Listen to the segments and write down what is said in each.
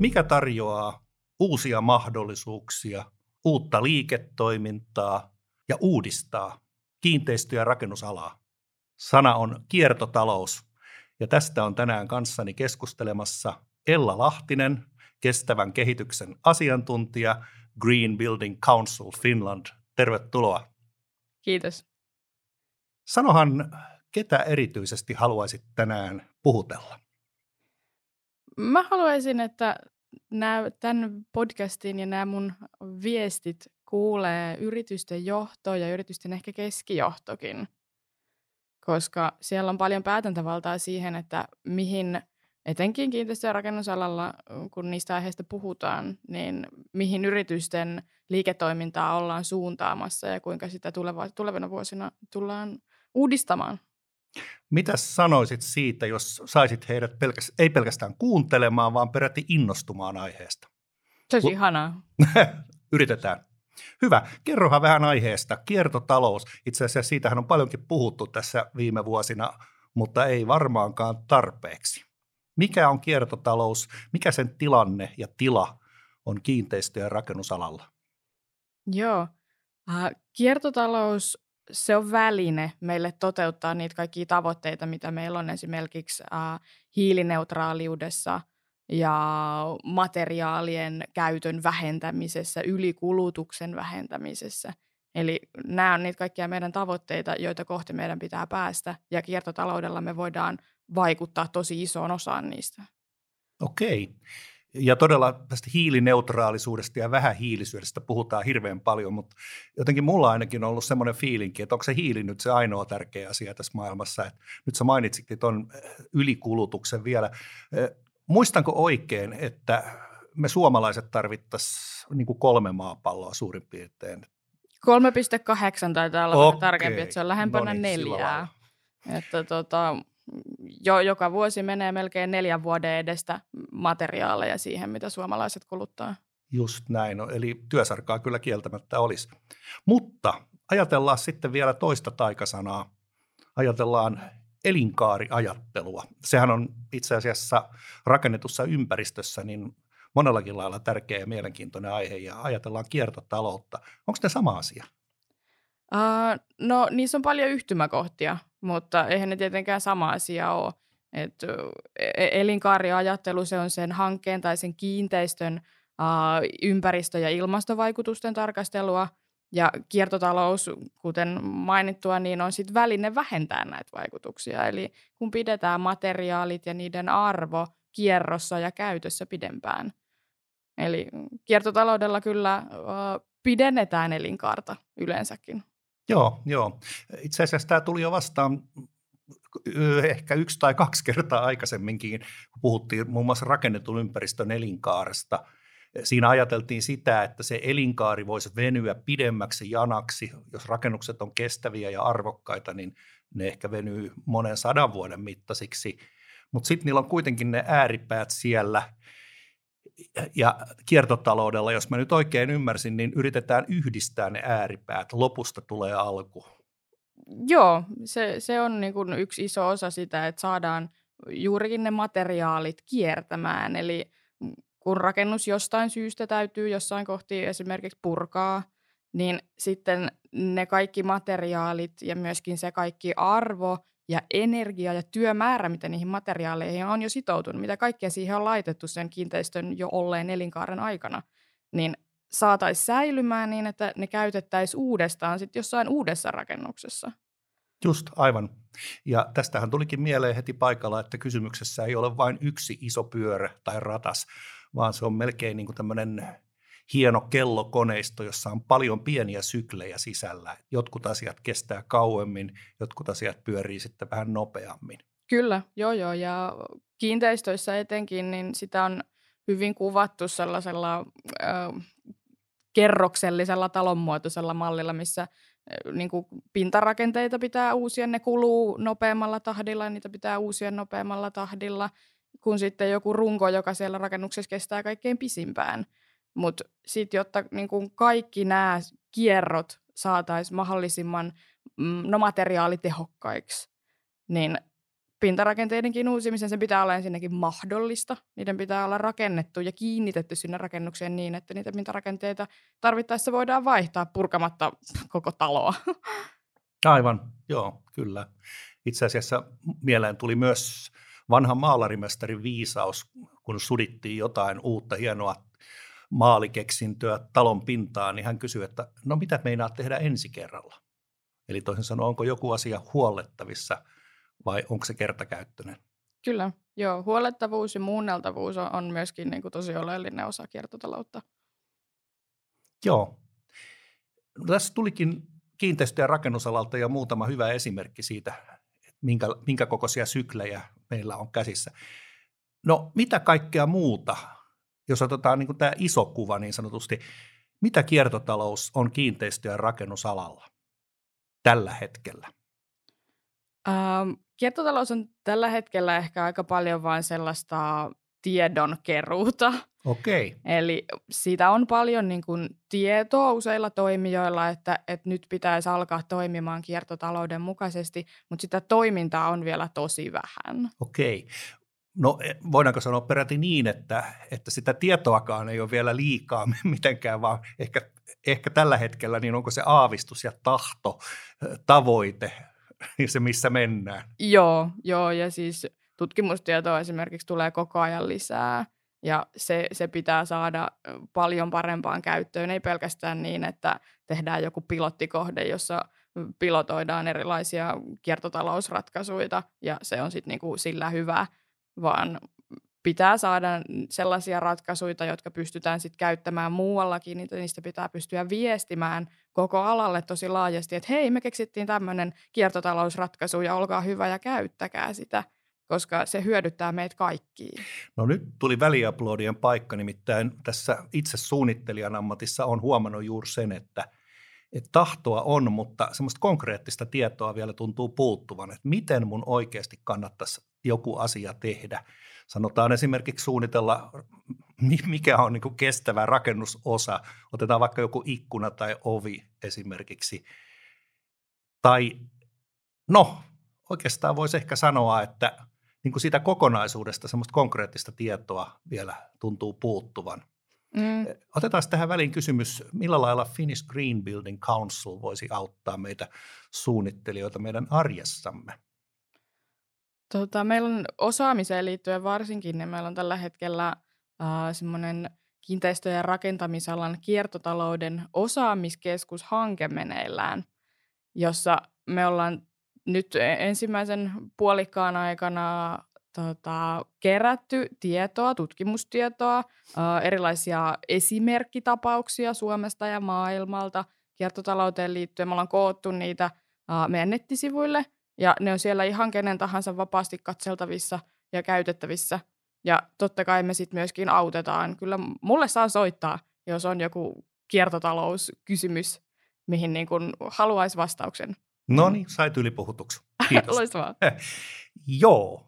Mikä tarjoaa uusia mahdollisuuksia, uutta liiketoimintaa ja uudistaa kiinteistö- ja rakennusalaa? Sana on kiertotalous ja tästä on tänään kanssani keskustelemassa Ella Lahtinen, kestävän kehityksen asiantuntija Green Building Council Finland. Tervetuloa. Kiitos. Sanohan, ketä erityisesti haluaisit tänään puhutella? Mä haluaisin, että nämä, tämän podcastin ja nämä mun viestit kuulee yritysten johto ja yritysten ehkä keskijohtokin, koska siellä on paljon päätäntävaltaa siihen, että mihin etenkin kiinteistö- ja rakennusalalla, kun niistä aiheista puhutaan, niin mihin yritysten liiketoimintaa ollaan suuntaamassa ja kuinka sitä tuleva, tulevina vuosina tullaan uudistamaan. Mitä sanoisit siitä, jos saisit heidät pelkästään, ei pelkästään kuuntelemaan, vaan peräti innostumaan aiheesta? Se olisi ihanaa. Yritetään. Hyvä. Kerrohan vähän aiheesta. Kiertotalous. Itse asiassa siitähän on paljonkin puhuttu tässä viime vuosina, mutta ei varmaankaan tarpeeksi. Mikä on kiertotalous? Mikä sen tilanne ja tila on kiinteistö- ja rakennusalalla? Joo. Äh, kiertotalous se on väline meille toteuttaa niitä kaikkia tavoitteita, mitä meillä on esimerkiksi äh, hiilineutraaliudessa ja materiaalien käytön vähentämisessä, ylikulutuksen vähentämisessä. Eli nämä on niitä kaikkia meidän tavoitteita, joita kohti meidän pitää päästä, ja kiertotaloudella me voidaan vaikuttaa tosi isoon osaan niistä. Okei. Ja todella tästä hiilineutraalisuudesta ja vähähiilisyydestä puhutaan hirveän paljon, mutta jotenkin mulla ainakin on ollut semmoinen fiilinki, että onko se hiili nyt se ainoa tärkeä asia tässä maailmassa. Että nyt sä mainitsitkin tuon eh, ylikulutuksen vielä. Eh, muistanko oikein, että me suomalaiset tarvittaisiin niin kolme maapalloa suurin piirtein? 3,8 taitaa olla okay. tarkempi, että se on lähempänä no niin, neljää. Että tota, jo, joka vuosi menee melkein neljän vuoden edestä materiaaleja siihen, mitä suomalaiset kuluttaa. Just näin, no, eli työsarkaa kyllä kieltämättä olisi. Mutta ajatellaan sitten vielä toista taikasanaa. Ajatellaan elinkaariajattelua. Sehän on itse asiassa rakennetussa ympäristössä niin monellakin lailla tärkeä ja mielenkiintoinen aihe ja ajatellaan kiertotaloutta. Onko ne sama asia? Uh, no niissä on paljon yhtymäkohtia, mutta eihän ne tietenkään sama asia ole. Et, e-, elinkaariajattelu, se on sen hankkeen tai sen kiinteistön uh, ympäristö- ja ilmastovaikutusten tarkastelua, ja kiertotalous, kuten mainittua, niin on sitten väline vähentää näitä vaikutuksia. Eli kun pidetään materiaalit ja niiden arvo kierrossa ja käytössä pidempään. Eli kiertotaloudella kyllä uh, pidennetään elinkaarta yleensäkin. Joo, joo. Itse asiassa tämä tuli jo vastaan ehkä yksi tai kaksi kertaa aikaisemminkin, kun puhuttiin muun muassa rakennetun ympäristön elinkaaresta. Siinä ajateltiin sitä, että se elinkaari voisi venyä pidemmäksi janaksi. Jos rakennukset on kestäviä ja arvokkaita, niin ne ehkä venyy monen sadan vuoden mittaisiksi. Mutta sitten niillä on kuitenkin ne ääripäät siellä – ja kiertotaloudella, jos mä nyt oikein ymmärsin, niin yritetään yhdistää ne ääripäät. Lopusta tulee alku. Joo, se, se on niin kuin yksi iso osa sitä, että saadaan juurikin ne materiaalit kiertämään. Eli kun rakennus jostain syystä täytyy jossain kohti esimerkiksi purkaa, niin sitten ne kaikki materiaalit ja myöskin se kaikki arvo ja energia ja työmäärä, mitä niihin materiaaleihin on jo sitoutunut, mitä kaikkea siihen on laitettu sen kiinteistön jo olleen elinkaaren aikana, niin saataisiin säilymään niin, että ne käytettäisiin uudestaan sitten jossain uudessa rakennuksessa. Just, aivan. Ja tästähän tulikin mieleen heti paikalla, että kysymyksessä ei ole vain yksi iso pyörä tai ratas, vaan se on melkein niin kuin tämmöinen hieno kellokoneisto, jossa on paljon pieniä syklejä sisällä. Jotkut asiat kestää kauemmin, jotkut asiat pyörii sitten vähän nopeammin. Kyllä, joo joo. Ja kiinteistöissä etenkin, niin sitä on hyvin kuvattu sellaisella ö, kerroksellisella talonmuotoisella mallilla, missä niin kuin pintarakenteita pitää uusia, ne kuluu nopeammalla tahdilla ja niitä pitää uusia nopeammalla tahdilla, kun sitten joku runko, joka siellä rakennuksessa kestää kaikkein pisimpään – mutta sitten, jotta niin kun kaikki nämä kierrot saataisiin mahdollisimman mm, no, materiaalitehokkaiksi, niin pintarakenteidenkin uusimisen sen pitää olla ensinnäkin mahdollista. Niiden pitää olla rakennettu ja kiinnitetty sinne rakennukseen niin, että niitä pintarakenteita tarvittaessa voidaan vaihtaa purkamatta koko taloa. Aivan, joo, kyllä. Itse asiassa mieleen tuli myös vanha maalarimestarin viisaus, kun sudittiin jotain uutta hienoa maalikeksintöä talon pintaan, niin hän kysyi, että no mitä meinaa tehdä ensi kerralla? Eli toisin sanoen, onko joku asia huollettavissa vai onko se kertakäyttöinen? Kyllä, joo. Huollettavuus ja muunneltavuus on, on myöskin niin kuin tosi oleellinen osa kiertotaloutta. Joo. No, tässä tulikin kiinteistö- ja rakennusalalta ja muutama hyvä esimerkki siitä, minkä, minkä kokoisia syklejä meillä on käsissä. No mitä kaikkea muuta, jos otetaan niin tämä iso kuva niin sanotusti, mitä kiertotalous on kiinteistö- ja rakennusalalla tällä hetkellä? Ähm, kiertotalous on tällä hetkellä ehkä aika paljon vain sellaista tiedonkeruuta. Okei. Eli siitä on paljon niin kuin, tietoa useilla toimijoilla, että, että nyt pitäisi alkaa toimimaan kiertotalouden mukaisesti, mutta sitä toimintaa on vielä tosi vähän. Okei. No e, voidaanko sanoa peräti niin, että, että sitä tietoakaan ei ole vielä liikaa mitenkään, vaan ehkä, ehkä tällä hetkellä niin onko se aavistus ja tahto, tavoite, se missä mennään? Joo, joo ja siis tutkimustietoa esimerkiksi tulee koko ajan lisää ja se, se pitää saada paljon parempaan käyttöön, ei pelkästään niin, että tehdään joku pilottikohde, jossa pilotoidaan erilaisia kiertotalousratkaisuja ja se on sitten niinku sillä hyvä, vaan pitää saada sellaisia ratkaisuja, jotka pystytään sitten käyttämään muuallakin, niin niistä pitää pystyä viestimään koko alalle tosi laajasti, että hei, me keksittiin tämmöinen kiertotalousratkaisu ja olkaa hyvä ja käyttäkää sitä koska se hyödyttää meitä kaikkia. No nyt tuli väliaplodien paikka, nimittäin tässä itse suunnittelijan ammatissa on huomannut juuri sen, että, että tahtoa on, mutta semmoista konkreettista tietoa vielä tuntuu puuttuvan, että miten mun oikeasti kannattaisi joku asia tehdä. Sanotaan esimerkiksi suunnitella, mikä on niin kestävä rakennusosa. Otetaan vaikka joku ikkuna tai ovi esimerkiksi. Tai no, oikeastaan voisi ehkä sanoa, että niin kuin siitä kokonaisuudesta semmoista konkreettista tietoa vielä tuntuu puuttuvan. Mm. Otetaan tähän väliin kysymys, millä lailla Finnish Green Building Council voisi auttaa meitä suunnittelijoita meidän arjessamme? Tota, meillä on osaamiseen liittyen varsinkin, niin meillä on tällä hetkellä äh, semmoinen kiinteistö- ja rakentamisalan kiertotalouden osaamiskeskushanke meneillään, jossa me ollaan nyt e-, ensimmäisen puolikkaan aikana tota, kerätty tietoa, tutkimustietoa, ä, erilaisia esimerkkitapauksia Suomesta ja maailmalta kiertotalouteen liittyen. Me ollaan koottu niitä ä, meidän nettisivuille ja ne on siellä ihan kenen tahansa vapaasti katseltavissa ja käytettävissä. Ja totta kai me sitten myöskin autetaan. Kyllä mulle saa soittaa, jos on joku kiertotalouskysymys, mihin niin kun haluaisi vastauksen. No niin, sait ylipuhutuksi. Kiitos. Loistavaa. Joo.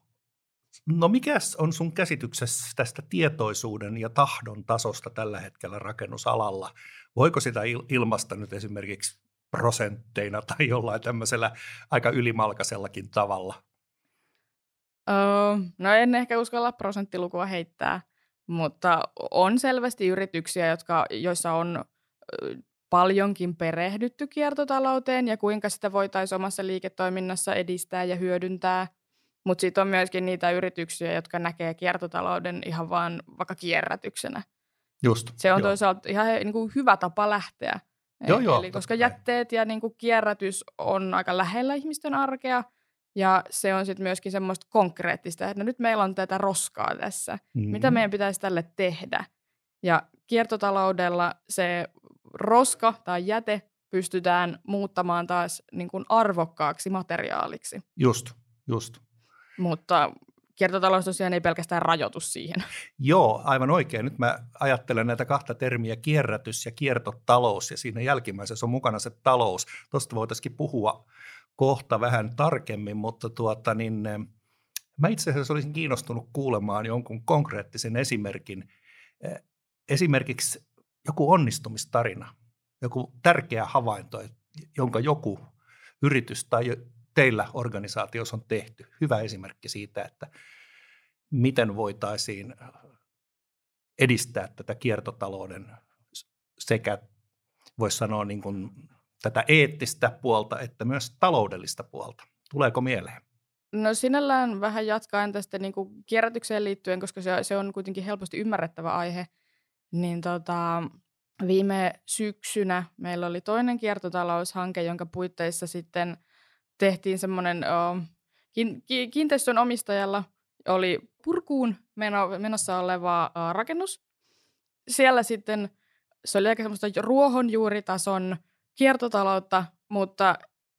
No mikä on sun käsityksessä tästä tietoisuuden ja tahdon tasosta tällä hetkellä rakennusalalla? Voiko sitä ilmasta nyt esimerkiksi prosentteina tai jollain tämmöisellä aika ylimalkaisellakin tavalla? Öö, no en ehkä uskalla prosenttilukua heittää, mutta on selvästi yrityksiä, jotka, joissa on paljonkin perehdytty kiertotalouteen ja kuinka sitä voitaisiin omassa liiketoiminnassa edistää ja hyödyntää. Mutta sitten on myöskin niitä yrityksiä, jotka näkee kiertotalouden ihan vaan vaikka kierrätyksenä. Just, Se on joo. toisaalta ihan niin kuin hyvä tapa lähteä. Joo, joo, Eli koska jätteet ja niin kuin kierrätys on aika lähellä ihmisten arkea, ja se on sitten myöskin semmoista konkreettista, että no nyt meillä on tätä roskaa tässä. Mm-hmm. Mitä meidän pitäisi tälle tehdä? Ja kiertotaloudella se roska tai jäte pystytään muuttamaan taas niin kuin arvokkaaksi materiaaliksi. Just, just. Mutta kiertotalous tosiaan ei pelkästään rajoitu siihen. Joo, aivan oikein. Nyt mä ajattelen näitä kahta termiä, kierrätys ja kiertotalous, ja siinä jälkimmäisessä on mukana se talous. Tuosta voitaisiin puhua kohta vähän tarkemmin, mutta tuota, niin, eh, mä itse asiassa olisin kiinnostunut kuulemaan jonkun konkreettisen esimerkin. Eh, esimerkiksi joku onnistumistarina, joku tärkeä havainto, jonka joku yritys tai teillä organisaatiossa on tehty? Hyvä esimerkki siitä, että miten voitaisiin edistää tätä kiertotalouden sekä voisi sanoa niin kuin tätä eettistä puolta että myös taloudellista puolta. Tuleeko mieleen? No sinällään vähän jatkaen tästä niin kuin kierrätykseen liittyen, koska se, se on kuitenkin helposti ymmärrettävä aihe, niin tota, viime syksynä meillä oli toinen kiertotaloushanke, jonka puitteissa sitten tehtiin semmoinen, kiinteistön omistajalla oli purkuun meno, menossa oleva rakennus. Siellä sitten se oli aika semmoista ruohonjuuritason kiertotaloutta, mutta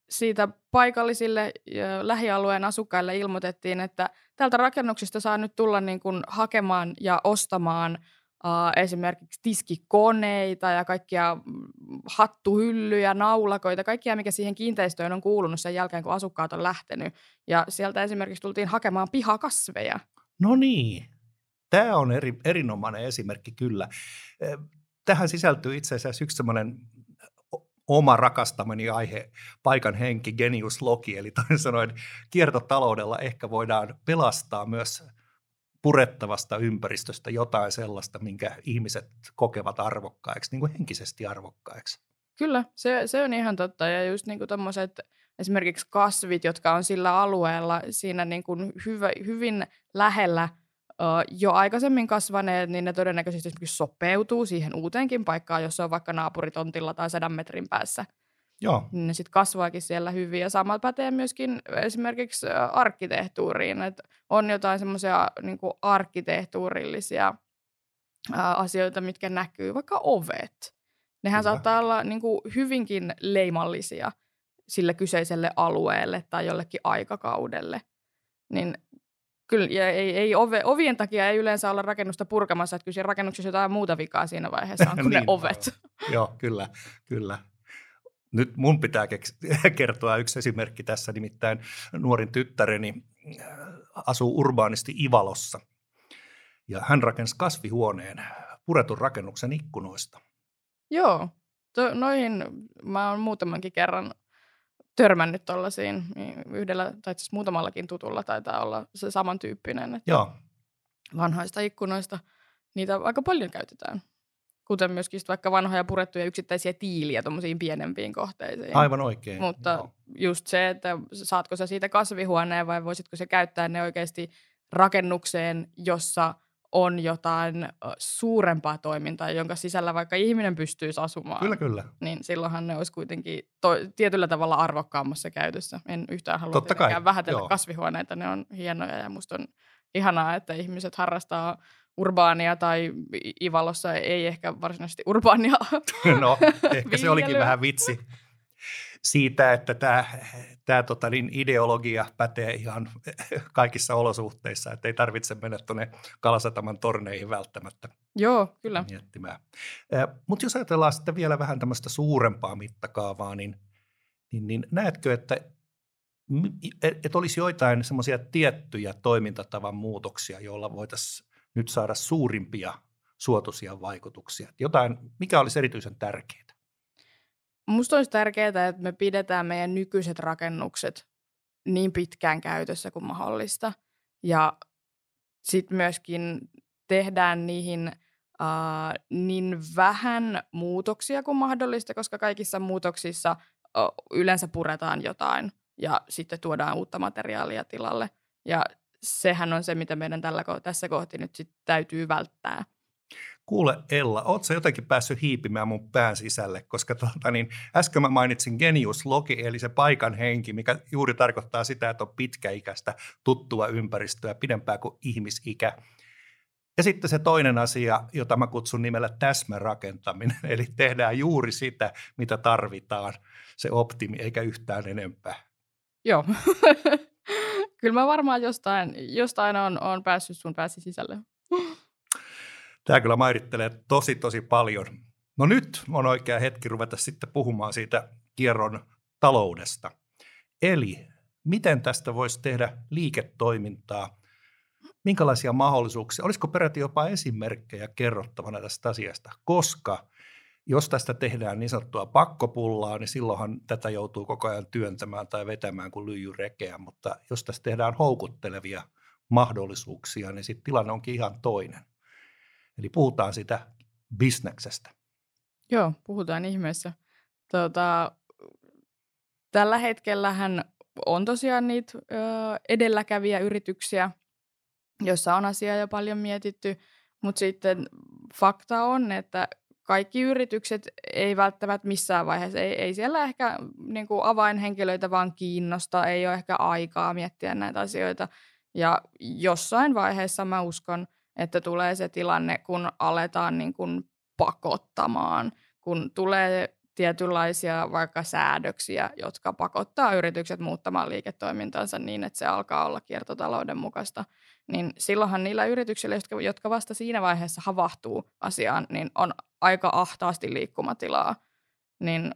siitä paikallisille lähialueen asukkaille ilmoitettiin, että tältä rakennuksesta saa nyt tulla niin kuin hakemaan ja ostamaan esimerkiksi tiskikoneita ja kaikkia mm, hattuhyllyjä, naulakoita, kaikkia mikä siihen kiinteistöön on kuulunut sen jälkeen, kun asukkaat on lähtenyt. Ja sieltä esimerkiksi tultiin hakemaan pihakasveja. No niin, tämä on eri, erinomainen esimerkki kyllä. Tähän sisältyy itse asiassa yksi sellainen oma rakastamani aihe, paikan henki, genius logi, eli toisin sanoen kiertotaloudella ehkä voidaan pelastaa myös purettavasta ympäristöstä jotain sellaista, minkä ihmiset kokevat arvokkaiksi, niin kuin henkisesti arvokkaiksi. Kyllä, se, se on ihan totta. Ja just niin kuin esimerkiksi kasvit, jotka on sillä alueella siinä niin kuin hyvä, hyvin lähellä jo aikaisemmin kasvaneet, niin ne todennäköisesti sopeutuu siihen uuteenkin paikkaan, jos se on vaikka naapuritontilla tai sadan metrin päässä. Joo. Niin ne sitten kasvaakin siellä hyvin. Ja sama pätee myöskin esimerkiksi arkkitehtuuriin. Että on jotain semmoisia niin arkkitehtuurillisia asioita, mitkä näkyy, vaikka ovet. Nehän Kyllä. saattaa olla niin kuin hyvinkin leimallisia sille kyseiselle alueelle tai jollekin aikakaudelle. Niin Kyllä, ja ei, ei ove, ovien takia ei yleensä olla rakennusta purkamassa, että kyllä siinä rakennuksessa jotain muuta vikaa siinä vaiheessa on kuin niin, ne ovet. Joo, kyllä, kyllä. Nyt mun pitää keks- kertoa yksi esimerkki tässä, nimittäin nuorin tyttäreni äh, asuu urbaanisti Ivalossa. Ja hän rakensi kasvihuoneen puretun rakennuksen ikkunoista. Joo, to, noihin mä oon muutamankin kerran törmännyt tuollaisiin niin yhdellä, tai siis muutamallakin tutulla taitaa olla se samantyyppinen. Että Joo. Vanhoista ikkunoista niitä aika paljon käytetään. Kuten myöskin vaikka vanhoja purettuja yksittäisiä tiiliä tuommoisiin pienempiin kohteisiin. Aivan oikein. Mutta Joo. just se, että saatko sä siitä kasvihuoneen vai voisitko se käyttää ne oikeasti rakennukseen, jossa on jotain suurempaa toimintaa, jonka sisällä vaikka ihminen pystyisi asumaan. Kyllä, kyllä. Niin silloinhan ne olisi kuitenkin to- tietyllä tavalla arvokkaammassa käytössä. En yhtään halua Totta kai. vähätellä Joo. kasvihuoneita, ne on hienoja ja musta on ihanaa, että ihmiset harrastaa urbaania tai Ivalossa ei ehkä varsinaisesti urbaania No, ehkä se olikin vähän vitsi siitä, että tämä, tämä tota, niin ideologia pätee ihan kaikissa olosuhteissa, että ei tarvitse mennä tuonne Kalasataman torneihin välttämättä. Joo, kyllä. Miettimään. Mutta jos ajatellaan sitten vielä vähän tämmöistä suurempaa mittakaavaa, niin, niin, niin näetkö, että että olisi joitain semmoisia tiettyjä toimintatavan muutoksia, joilla voitaisiin nyt saada suurimpia suotuisia vaikutuksia? Jotain, mikä olisi erityisen tärkeää? Musta olisi tärkeää, että me pidetään meidän nykyiset rakennukset niin pitkään käytössä kuin mahdollista. Ja sitten myöskin tehdään niihin uh, niin vähän muutoksia kuin mahdollista, koska kaikissa muutoksissa uh, yleensä puretaan jotain ja sitten tuodaan uutta materiaalia tilalle. Ja sehän on se, mitä meidän tällä, tässä kohti nyt sit täytyy välttää. Kuule Ella, oot sä jotenkin päässyt hiipimään mun pään sisälle, koska tuota, niin, äsken mä mainitsin genius logi, eli se paikan henki, mikä juuri tarkoittaa sitä, että on pitkäikäistä tuttua ympäristöä, pidempää kuin ihmisikä. Ja sitten se toinen asia, jota mä kutsun nimellä täsmärakentaminen, eli tehdään juuri sitä, mitä tarvitaan, se optimi, eikä yhtään enempää. Joo. Kyllä mä varmaan jostain, jostain on, on päässyt sun pääsi sisälle. Tämä kyllä mairittelee tosi tosi paljon. No nyt on oikea hetki ruveta sitten puhumaan siitä kierron taloudesta. Eli miten tästä voisi tehdä liiketoimintaa? Minkälaisia mahdollisuuksia? Olisiko peräti jopa esimerkkejä kerrottavana tästä asiasta? Koska Jos tästä tehdään niin sanottua pakkopullaa, niin silloinhan tätä joutuu koko ajan työntämään tai vetämään kuin lyijyrekeä, mutta jos tästä tehdään houkuttelevia mahdollisuuksia, niin sitten tilanne onkin ihan toinen. Eli puhutaan sitä bisneksestä. Joo, puhutaan ihmeessä. Tota, tällä hetkellähän on tosiaan niitä ö, edelläkäviä yrityksiä, joissa on asiaa jo paljon mietitty, mutta sitten fakta on, että kaikki yritykset ei välttämättä missään vaiheessa, ei, ei siellä ehkä niin kuin avainhenkilöitä vaan kiinnosta, ei ole ehkä aikaa miettiä näitä asioita. Ja jossain vaiheessa mä uskon, että tulee se tilanne, kun aletaan niin kuin pakottamaan, kun tulee tietynlaisia vaikka säädöksiä, jotka pakottaa yritykset muuttamaan liiketoimintansa niin, että se alkaa olla kiertotalouden mukaista, niin silloinhan niillä yrityksillä, jotka vasta siinä vaiheessa havahtuu asiaan, niin on aika ahtaasti liikkumatilaa. Niin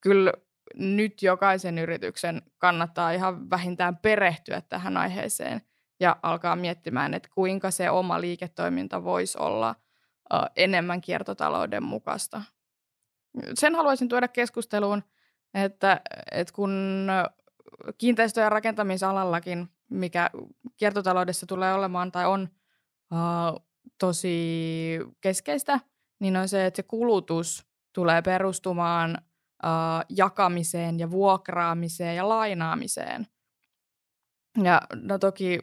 kyllä nyt jokaisen yrityksen kannattaa ihan vähintään perehtyä tähän aiheeseen ja alkaa miettimään, että kuinka se oma liiketoiminta voisi olla enemmän kiertotalouden mukaista sen haluaisin tuoda keskusteluun, että, että kun kiinteistö- ja rakentamisalallakin, mikä kiertotaloudessa tulee olemaan tai on uh, tosi keskeistä, niin on se, että se kulutus tulee perustumaan uh, jakamiseen ja vuokraamiseen ja lainaamiseen. Ja no toki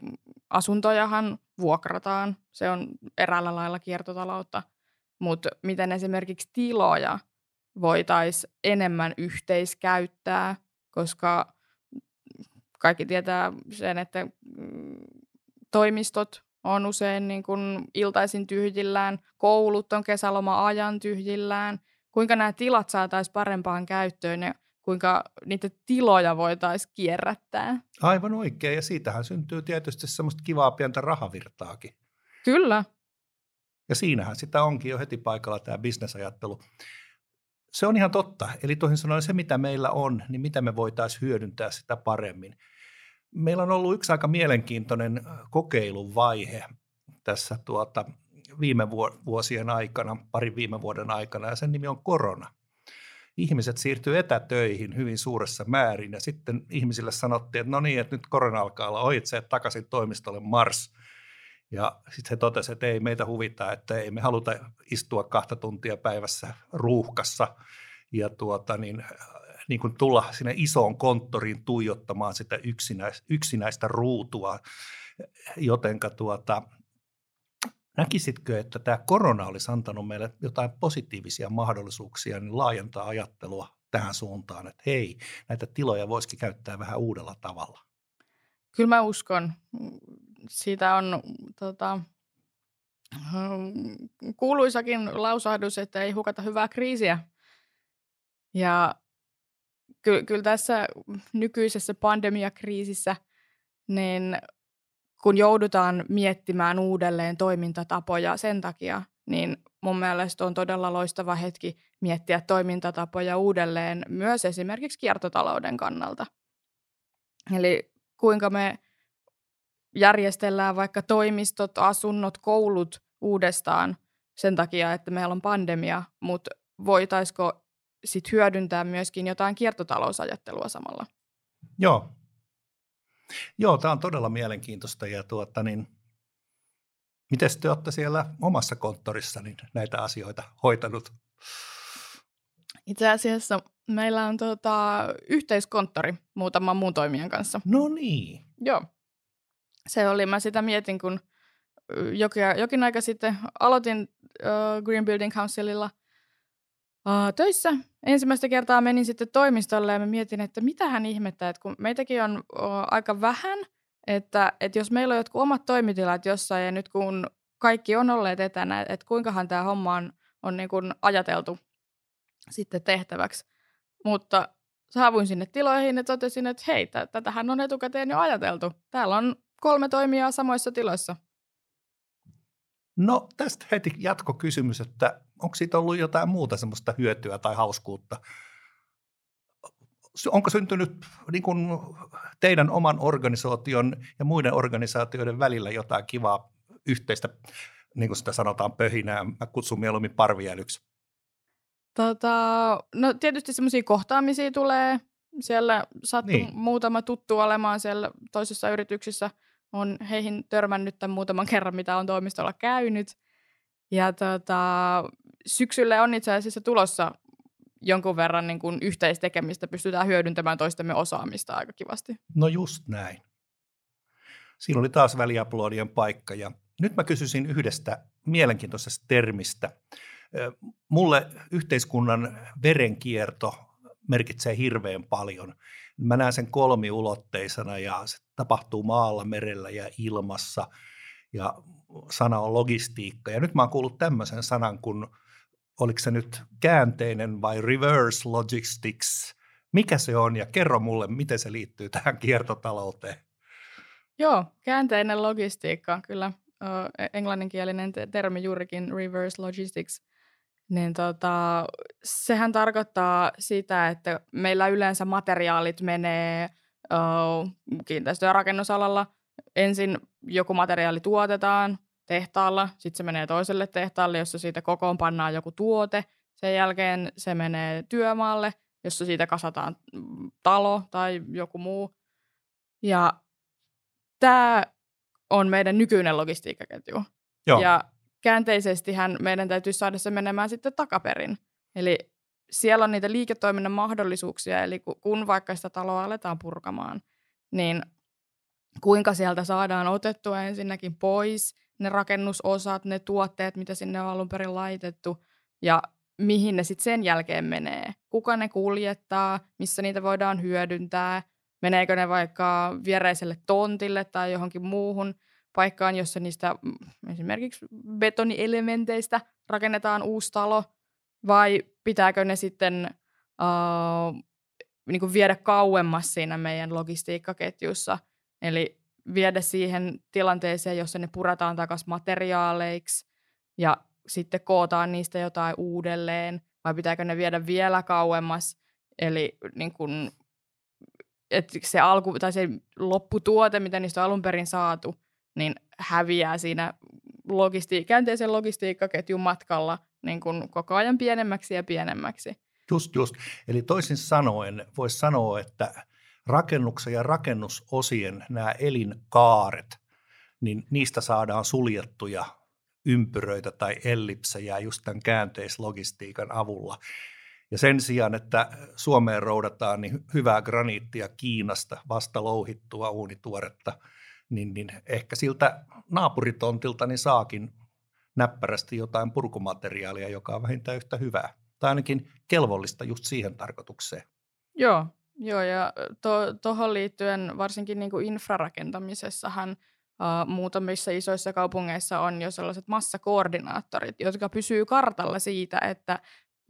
asuntojahan vuokrataan, se on eräällä lailla kiertotaloutta, mutta miten esimerkiksi tiloja – voitaisiin enemmän yhteiskäyttää, koska kaikki tietää sen, että mm, toimistot on usein niin kuin iltaisin tyhjillään, koulut on kesäloma-ajan tyhjillään. Kuinka nämä tilat saataisiin parempaan käyttöön ja kuinka niitä tiloja voitaisiin kierrättää. Aivan oikein, ja siitähän syntyy tietysti semmoista kivaa pientä rahavirtaakin. Kyllä. Ja siinähän sitä onkin jo heti paikalla tämä bisnesajattelu. Se on ihan totta. Eli toisin sanoen se, mitä meillä on, niin mitä me voitaisiin hyödyntää sitä paremmin. Meillä on ollut yksi aika mielenkiintoinen kokeilun vaihe tässä tuota, viime vuosien aikana, parin viime vuoden aikana, ja sen nimi on korona. Ihmiset siirtyy etätöihin hyvin suuressa määrin, ja sitten ihmisille sanottiin, että no niin, että nyt korona alkaa olla ohitse, takaisin toimistolle Mars – ja sitten he totesivat, että ei meitä huvita, että ei me haluta istua kahta tuntia päivässä ruuhkassa ja tuota, niin, niin kuin tulla sinne isoon konttoriin tuijottamaan sitä yksinäistä, yksinäistä ruutua. Jotenka tuota, näkisitkö, että tämä korona olisi antanut meille jotain positiivisia mahdollisuuksia niin laajentaa ajattelua tähän suuntaan, että hei, näitä tiloja voisikin käyttää vähän uudella tavalla? Kyllä mä uskon siitä on tota, kuuluisakin lausahdus, että ei hukata hyvää kriisiä. Ja ky- kyllä tässä nykyisessä pandemiakriisissä, niin kun joudutaan miettimään uudelleen toimintatapoja sen takia, niin mun mielestä on todella loistava hetki miettiä toimintatapoja uudelleen myös esimerkiksi kiertotalouden kannalta. Eli kuinka me järjestellään vaikka toimistot, asunnot, koulut uudestaan sen takia, että meillä on pandemia, mutta voitaisiko sit hyödyntää myöskin jotain kiertotalousajattelua samalla? Joo. Joo, tämä on todella mielenkiintoista ja tuota, niin, miten te olette siellä omassa konttorissa niin näitä asioita hoitanut? Itse asiassa meillä on tuota, yhteiskonttori muutaman muun toimijan kanssa. No niin. Joo se oli, mä sitä mietin, kun jokin, jokin aika sitten aloitin uh, Green Building Councililla uh, töissä. Ensimmäistä kertaa menin sitten toimistolle ja mä mietin, että mitä hän ihmettää, että kun meitäkin on uh, aika vähän, että, että jos meillä on jotkut omat toimitilat jossain ja nyt kun kaikki on olleet etänä, että kuinkahan tämä homma on, on niin kuin ajateltu sitten tehtäväksi. Mutta saavuin sinne tiloihin ja totesin, että hei, tätähän on etukäteen jo ajateltu. Täällä on kolme toimijaa samoissa tiloissa? No tästä heti jatkokysymys, että onko siitä ollut jotain muuta semmoista hyötyä tai hauskuutta? Onko syntynyt niin kuin teidän oman organisaation ja muiden organisaatioiden välillä jotain kivaa yhteistä, niin kuin sitä sanotaan, pöhinää? Mä kutsun mieluummin parviälyksi. Tota, no tietysti semmoisia kohtaamisia tulee. Siellä sattuu niin. muutama tuttu olemaan siellä toisessa yrityksessä. On heihin törmännyt tämän muutaman kerran, mitä on toimistolla käynyt. Ja tota, syksylle on itse asiassa tulossa jonkun verran niin kuin yhteistekemistä. Pystytään hyödyntämään toistemme osaamista aika kivasti. No just näin. Siinä oli taas väliaplodien paikka ja nyt mä kysyisin yhdestä mielenkiintoisesta termistä. Mulle yhteiskunnan verenkierto merkitsee hirveän paljon. Mä näen sen kolmiulotteisena ja se tapahtuu maalla, merellä ja ilmassa ja sana on logistiikka. Ja nyt mä oon kuullut tämmöisen sanan kuin, oliko se nyt käänteinen vai reverse logistics. Mikä se on ja kerro mulle, miten se liittyy tähän kiertotalouteen. Joo, käänteinen logistiikka, kyllä ö, englanninkielinen termi juurikin reverse logistics, niin tota, sehän tarkoittaa sitä, että meillä yleensä materiaalit menee kiinteistö- ja rakennusalalla. Ensin joku materiaali tuotetaan tehtaalla, sitten se menee toiselle tehtaalle, jossa siitä kokoon pannaan joku tuote. Sen jälkeen se menee työmaalle, jossa siitä kasataan talo tai joku muu. Ja tämä on meidän nykyinen logistiikkaketju. Joo. Ja käänteisestihän meidän täytyy saada se menemään sitten takaperin. Eli siellä on niitä liiketoiminnan mahdollisuuksia, eli kun vaikka sitä taloa aletaan purkamaan, niin kuinka sieltä saadaan otettua ensinnäkin pois ne rakennusosat, ne tuotteet, mitä sinne on alun perin laitettu, ja mihin ne sitten sen jälkeen menee. Kuka ne kuljettaa, missä niitä voidaan hyödyntää, meneekö ne vaikka viereiselle tontille tai johonkin muuhun paikkaan, jossa niistä mm, esimerkiksi betonielementeistä rakennetaan uusi talo, vai pitääkö ne sitten uh, niin kuin viedä kauemmas siinä meidän logistiikkaketjussa, eli viedä siihen tilanteeseen, jossa ne purataan takaisin materiaaleiksi ja sitten kootaan niistä jotain uudelleen, vai pitääkö ne viedä vielä kauemmas, eli niin kuin että se alku, tai se lopputuote, mitä niistä on alun perin saatu, niin häviää siinä logisti- käänteisen logistiikkaketjun matkalla niin kuin koko ajan pienemmäksi ja pienemmäksi. Just, just. Eli toisin sanoen voisi sanoa, että rakennuksen ja rakennusosien nämä elinkaaret, niin niistä saadaan suljettuja ympyröitä tai ellipsejä just tämän käänteislogistiikan avulla. Ja sen sijaan, että Suomeen roudataan niin hyvää graniittia Kiinasta, vasta louhittua uunituoretta, niin, niin ehkä siltä naapuritontilta niin saakin näppärästi jotain purkumateriaalia, joka on vähintään yhtä hyvää. Tai ainakin kelvollista just siihen tarkoitukseen. Joo, joo ja tuohon to, liittyen varsinkin niin kuin infrarakentamisessahan uh, muutamissa isoissa kaupungeissa on jo sellaiset massakoordinaattorit, jotka pysyy kartalla siitä, että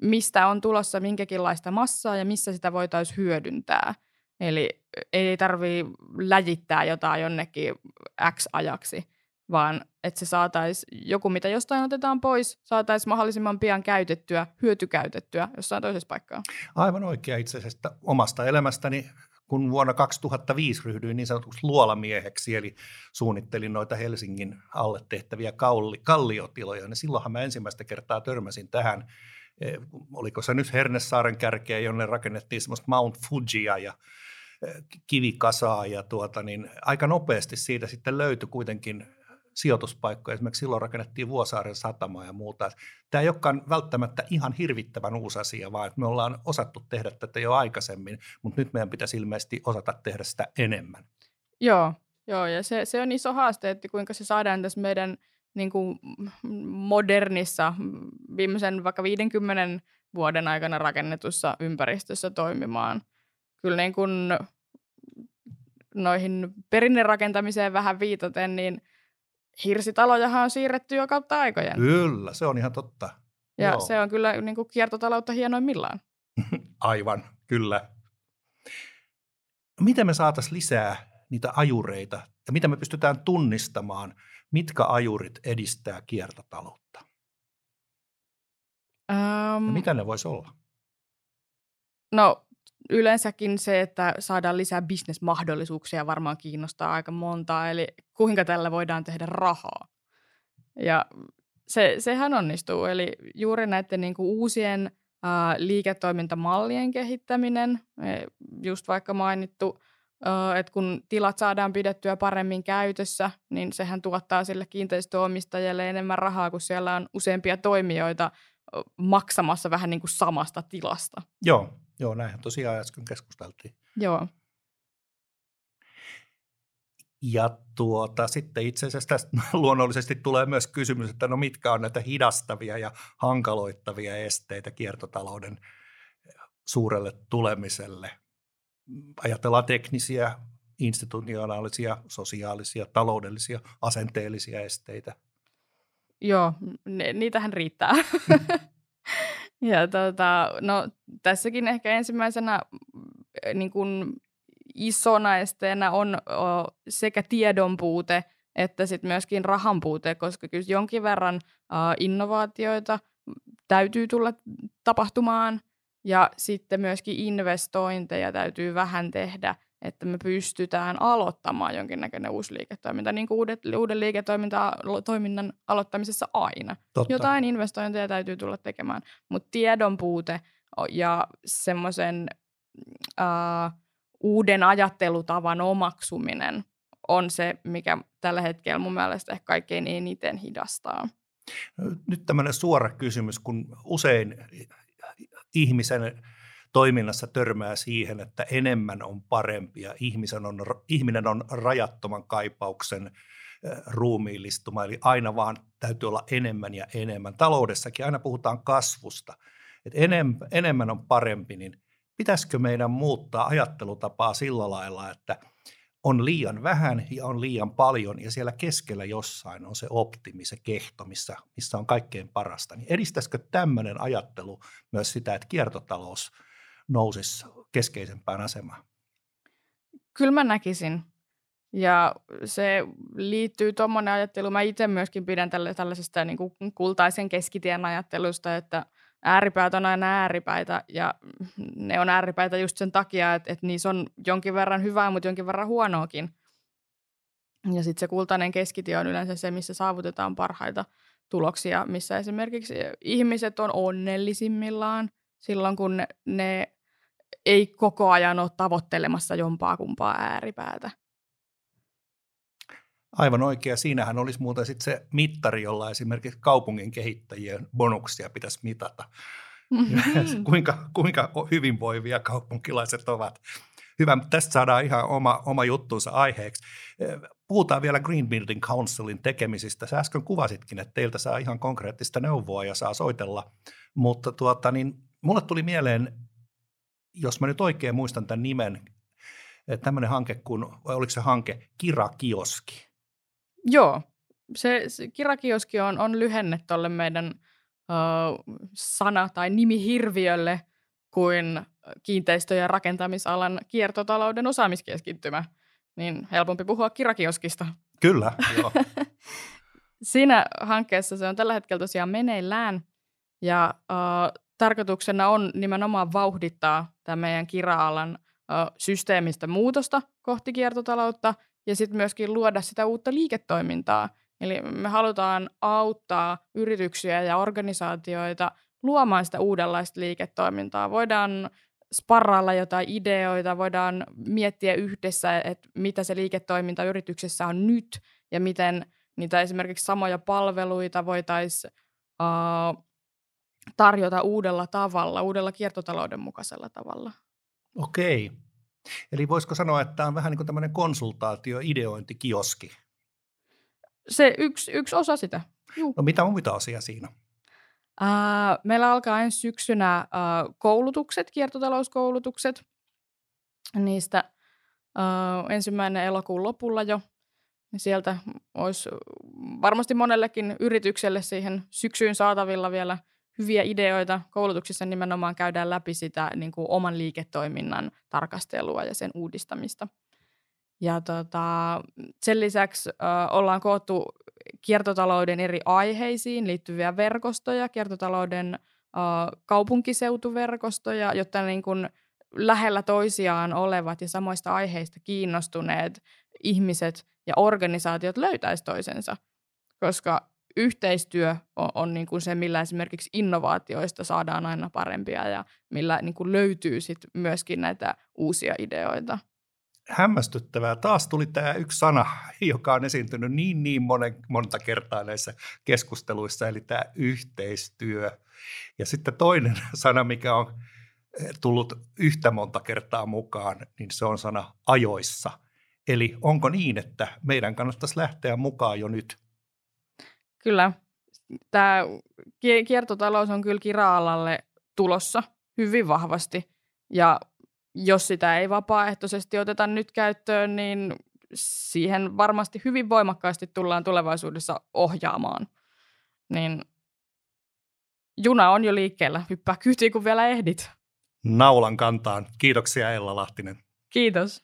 mistä on tulossa minkäkinlaista massaa ja missä sitä voitaisiin hyödyntää. Eli ei tarvii läjittää jotain jonnekin X-ajaksi, vaan että se saataisiin, joku mitä jostain otetaan pois, saataisiin mahdollisimman pian käytettyä, hyötykäytettyä jossain toisessa paikkaa. Aivan oikea itse asiassa omasta elämästäni kun vuonna 2005 ryhdyin niin sanotuksi luolamieheksi, eli suunnittelin noita Helsingin alle tehtäviä kalli, kalliotiloja, niin silloinhan mä ensimmäistä kertaa törmäsin tähän Eh, oliko se nyt Hernesaaren kärkeä, jonne rakennettiin semmoista Mount Fujia ja eh, kivikasaa ja tuota, niin aika nopeasti siitä sitten löytyi kuitenkin sijoituspaikkoja. Esimerkiksi silloin rakennettiin Vuosaaren satama ja muuta. Tämä ei olekaan välttämättä ihan hirvittävän uusi asia, vaan että me ollaan osattu tehdä tätä jo aikaisemmin, mutta nyt meidän pitäisi ilmeisesti osata tehdä sitä enemmän. Joo, joo ja se, se on iso haaste, että kuinka se saadaan tässä meidän – niin kuin modernissa, viimeisen vaikka 50 vuoden aikana rakennetussa ympäristössä toimimaan. Kyllä niin kuin noihin perinnerakentamiseen vähän viitaten, niin hirsitalojahan on siirretty jo kautta aikojen. Kyllä, se on ihan totta. Ja Joo. se on kyllä niin kuin kiertotaloutta hienoimmillaan. Aivan, kyllä. Miten me saataisiin lisää niitä ajureita ja mitä me pystytään tunnistamaan – mitkä ajurit edistää kiertotaloutta? Um, ja mitä ne voisi olla? No yleensäkin se, että saadaan lisää bisnesmahdollisuuksia varmaan kiinnostaa aika montaa, eli kuinka tällä voidaan tehdä rahaa. Ja se, sehän onnistuu, eli juuri näiden niin kuin uusien liiketoimintamallien kehittäminen, e, just vaikka mainittu, että kun tilat saadaan pidettyä paremmin käytössä, niin sehän tuottaa sille kiinteistöomistajalle enemmän rahaa, kun siellä on useampia toimijoita maksamassa vähän niin kuin samasta tilasta. Joo, joo näinhän tosiaan äsken keskusteltiin. Joo. Ja tuota, sitten itse asiassa tästä luonnollisesti tulee myös kysymys, että no mitkä on näitä hidastavia ja hankaloittavia esteitä kiertotalouden suurelle tulemiselle. Ajatellaan teknisiä, institutionaalisia, sosiaalisia, taloudellisia, asenteellisia esteitä. Joo, ne, niitähän riittää. ja tota, no, tässäkin ehkä ensimmäisenä niin kun isona esteenä on o, sekä tiedon puute että sitten myöskin rahan puute, koska kyllä jonkin verran o, innovaatioita täytyy tulla tapahtumaan ja sitten myöskin investointeja täytyy vähän tehdä, että me pystytään aloittamaan jonkinnäköinen uusi liiketoiminta, niin kuin uudet, uuden liiketoiminnan aloittamisessa aina. Totta. Jotain investointeja täytyy tulla tekemään, mutta tiedon puute ja semmoisen uh, uuden ajattelutavan omaksuminen on se, mikä tällä hetkellä mun mielestä ehkä kaikkein eniten hidastaa. Nyt tämmöinen suora kysymys, kun usein ihmisen toiminnassa törmää siihen, että enemmän on parempi ja ihmisen on, ihminen on rajattoman kaipauksen ruumiillistuma, eli aina vaan täytyy olla enemmän ja enemmän. Taloudessakin aina puhutaan kasvusta, että enemmän, enemmän on parempi, niin pitäisikö meidän muuttaa ajattelutapaa sillä lailla, että on liian vähän ja on liian paljon ja siellä keskellä jossain on se optimi, se kehto, missä, missä on kaikkein parasta. Niin edistäisikö tämmöinen ajattelu myös sitä, että kiertotalous nousisi keskeisempään asemaan? Kyllä mä näkisin. Ja se liittyy tuommoinen ajattelu. Mä itse myöskin pidän tällaisesta niin kuin kultaisen keskitien ajattelusta, että – ääripäät on aina ääripäitä ja ne on ääripäitä just sen takia, että, että niissä on jonkin verran hyvää, mutta jonkin verran huonoakin. Ja sitten se kultainen keskitie on yleensä se, missä saavutetaan parhaita tuloksia, missä esimerkiksi ihmiset on onnellisimmillaan silloin, kun ne, ne ei koko ajan ole tavoittelemassa jompaa kumpaa ääripäätä. Aivan oikea. Siinähän olisi muuten sitten se mittari, jolla esimerkiksi kaupungin kehittäjien bonuksia pitäisi mitata. Mm-hmm. kuinka, kuinka hyvinvoivia kaupunkilaiset ovat. Hyvä, tästä saadaan ihan oma, oma juttunsa aiheeksi. Puhutaan vielä Green Building Councilin tekemisistä. Sä äsken kuvasitkin, että teiltä saa ihan konkreettista neuvoa ja saa soitella. Mutta tuota, niin mulle tuli mieleen, jos mä nyt oikein muistan tämän nimen, tämmöinen hanke kuin, vai oliko se hanke Kira-kioski? Joo, se, se kirakioski on, on lyhenne tuolle meidän uh, sana- tai nimihirviölle kuin kiinteistö- ja rakentamisalan kiertotalouden osaamiskeskittymä. Niin helpompi puhua kirakioskista. Kyllä, joo. Siinä hankkeessa se on tällä hetkellä tosiaan meneillään ja uh, tarkoituksena on nimenomaan vauhdittaa tämä meidän kira-alan systeemistä muutosta kohti kiertotaloutta – ja sitten myöskin luoda sitä uutta liiketoimintaa. Eli me halutaan auttaa yrityksiä ja organisaatioita luomaan sitä uudenlaista liiketoimintaa. Voidaan sparrailla jotain ideoita, voidaan miettiä yhdessä, että mitä se liiketoiminta yrityksessä on nyt ja miten niitä esimerkiksi samoja palveluita voitaisiin uh, tarjota uudella tavalla, uudella kiertotalouden mukaisella tavalla. Okei. Eli voisiko sanoa, että tämä on vähän niin kuin tämmöinen konsultaatio, ideointikioski? Se yksi, yksi osa sitä. Juh. No mitä muita asia siinä? Uh, meillä alkaa ensi syksynä uh, koulutukset, kiertotalouskoulutukset. Niistä uh, ensimmäinen elokuun lopulla jo. Sieltä olisi varmasti monellekin yritykselle siihen syksyyn saatavilla vielä – hyviä ideoita. Koulutuksissa nimenomaan käydään läpi sitä niin kuin oman liiketoiminnan tarkastelua ja sen uudistamista. Ja tota, sen lisäksi ö, ollaan koottu kiertotalouden eri aiheisiin liittyviä verkostoja, kiertotalouden ö, kaupunkiseutuverkostoja, jotta niin kuin lähellä toisiaan olevat ja samoista aiheista kiinnostuneet ihmiset ja organisaatiot löytäisivät toisensa. Koska yhteistyö on, on niin kuin se, millä esimerkiksi innovaatioista saadaan aina parempia ja millä niin kuin löytyy sit myöskin näitä uusia ideoita. Hämmästyttävää. Taas tuli tämä yksi sana, joka on esiintynyt niin niin monen, monta kertaa näissä keskusteluissa, eli tämä yhteistyö. Ja sitten toinen sana, mikä on tullut yhtä monta kertaa mukaan, niin se on sana ajoissa. Eli onko niin, että meidän kannattaisi lähteä mukaan jo nyt? Kyllä. Tämä kiertotalous on kyllä kira-alalle tulossa hyvin vahvasti. Ja jos sitä ei vapaaehtoisesti oteta nyt käyttöön, niin siihen varmasti hyvin voimakkaasti tullaan tulevaisuudessa ohjaamaan. Niin juna on jo liikkeellä. Hyppää kyytiin, kun vielä ehdit naulan kantaan. Kiitoksia Ella Lahtinen. Kiitos.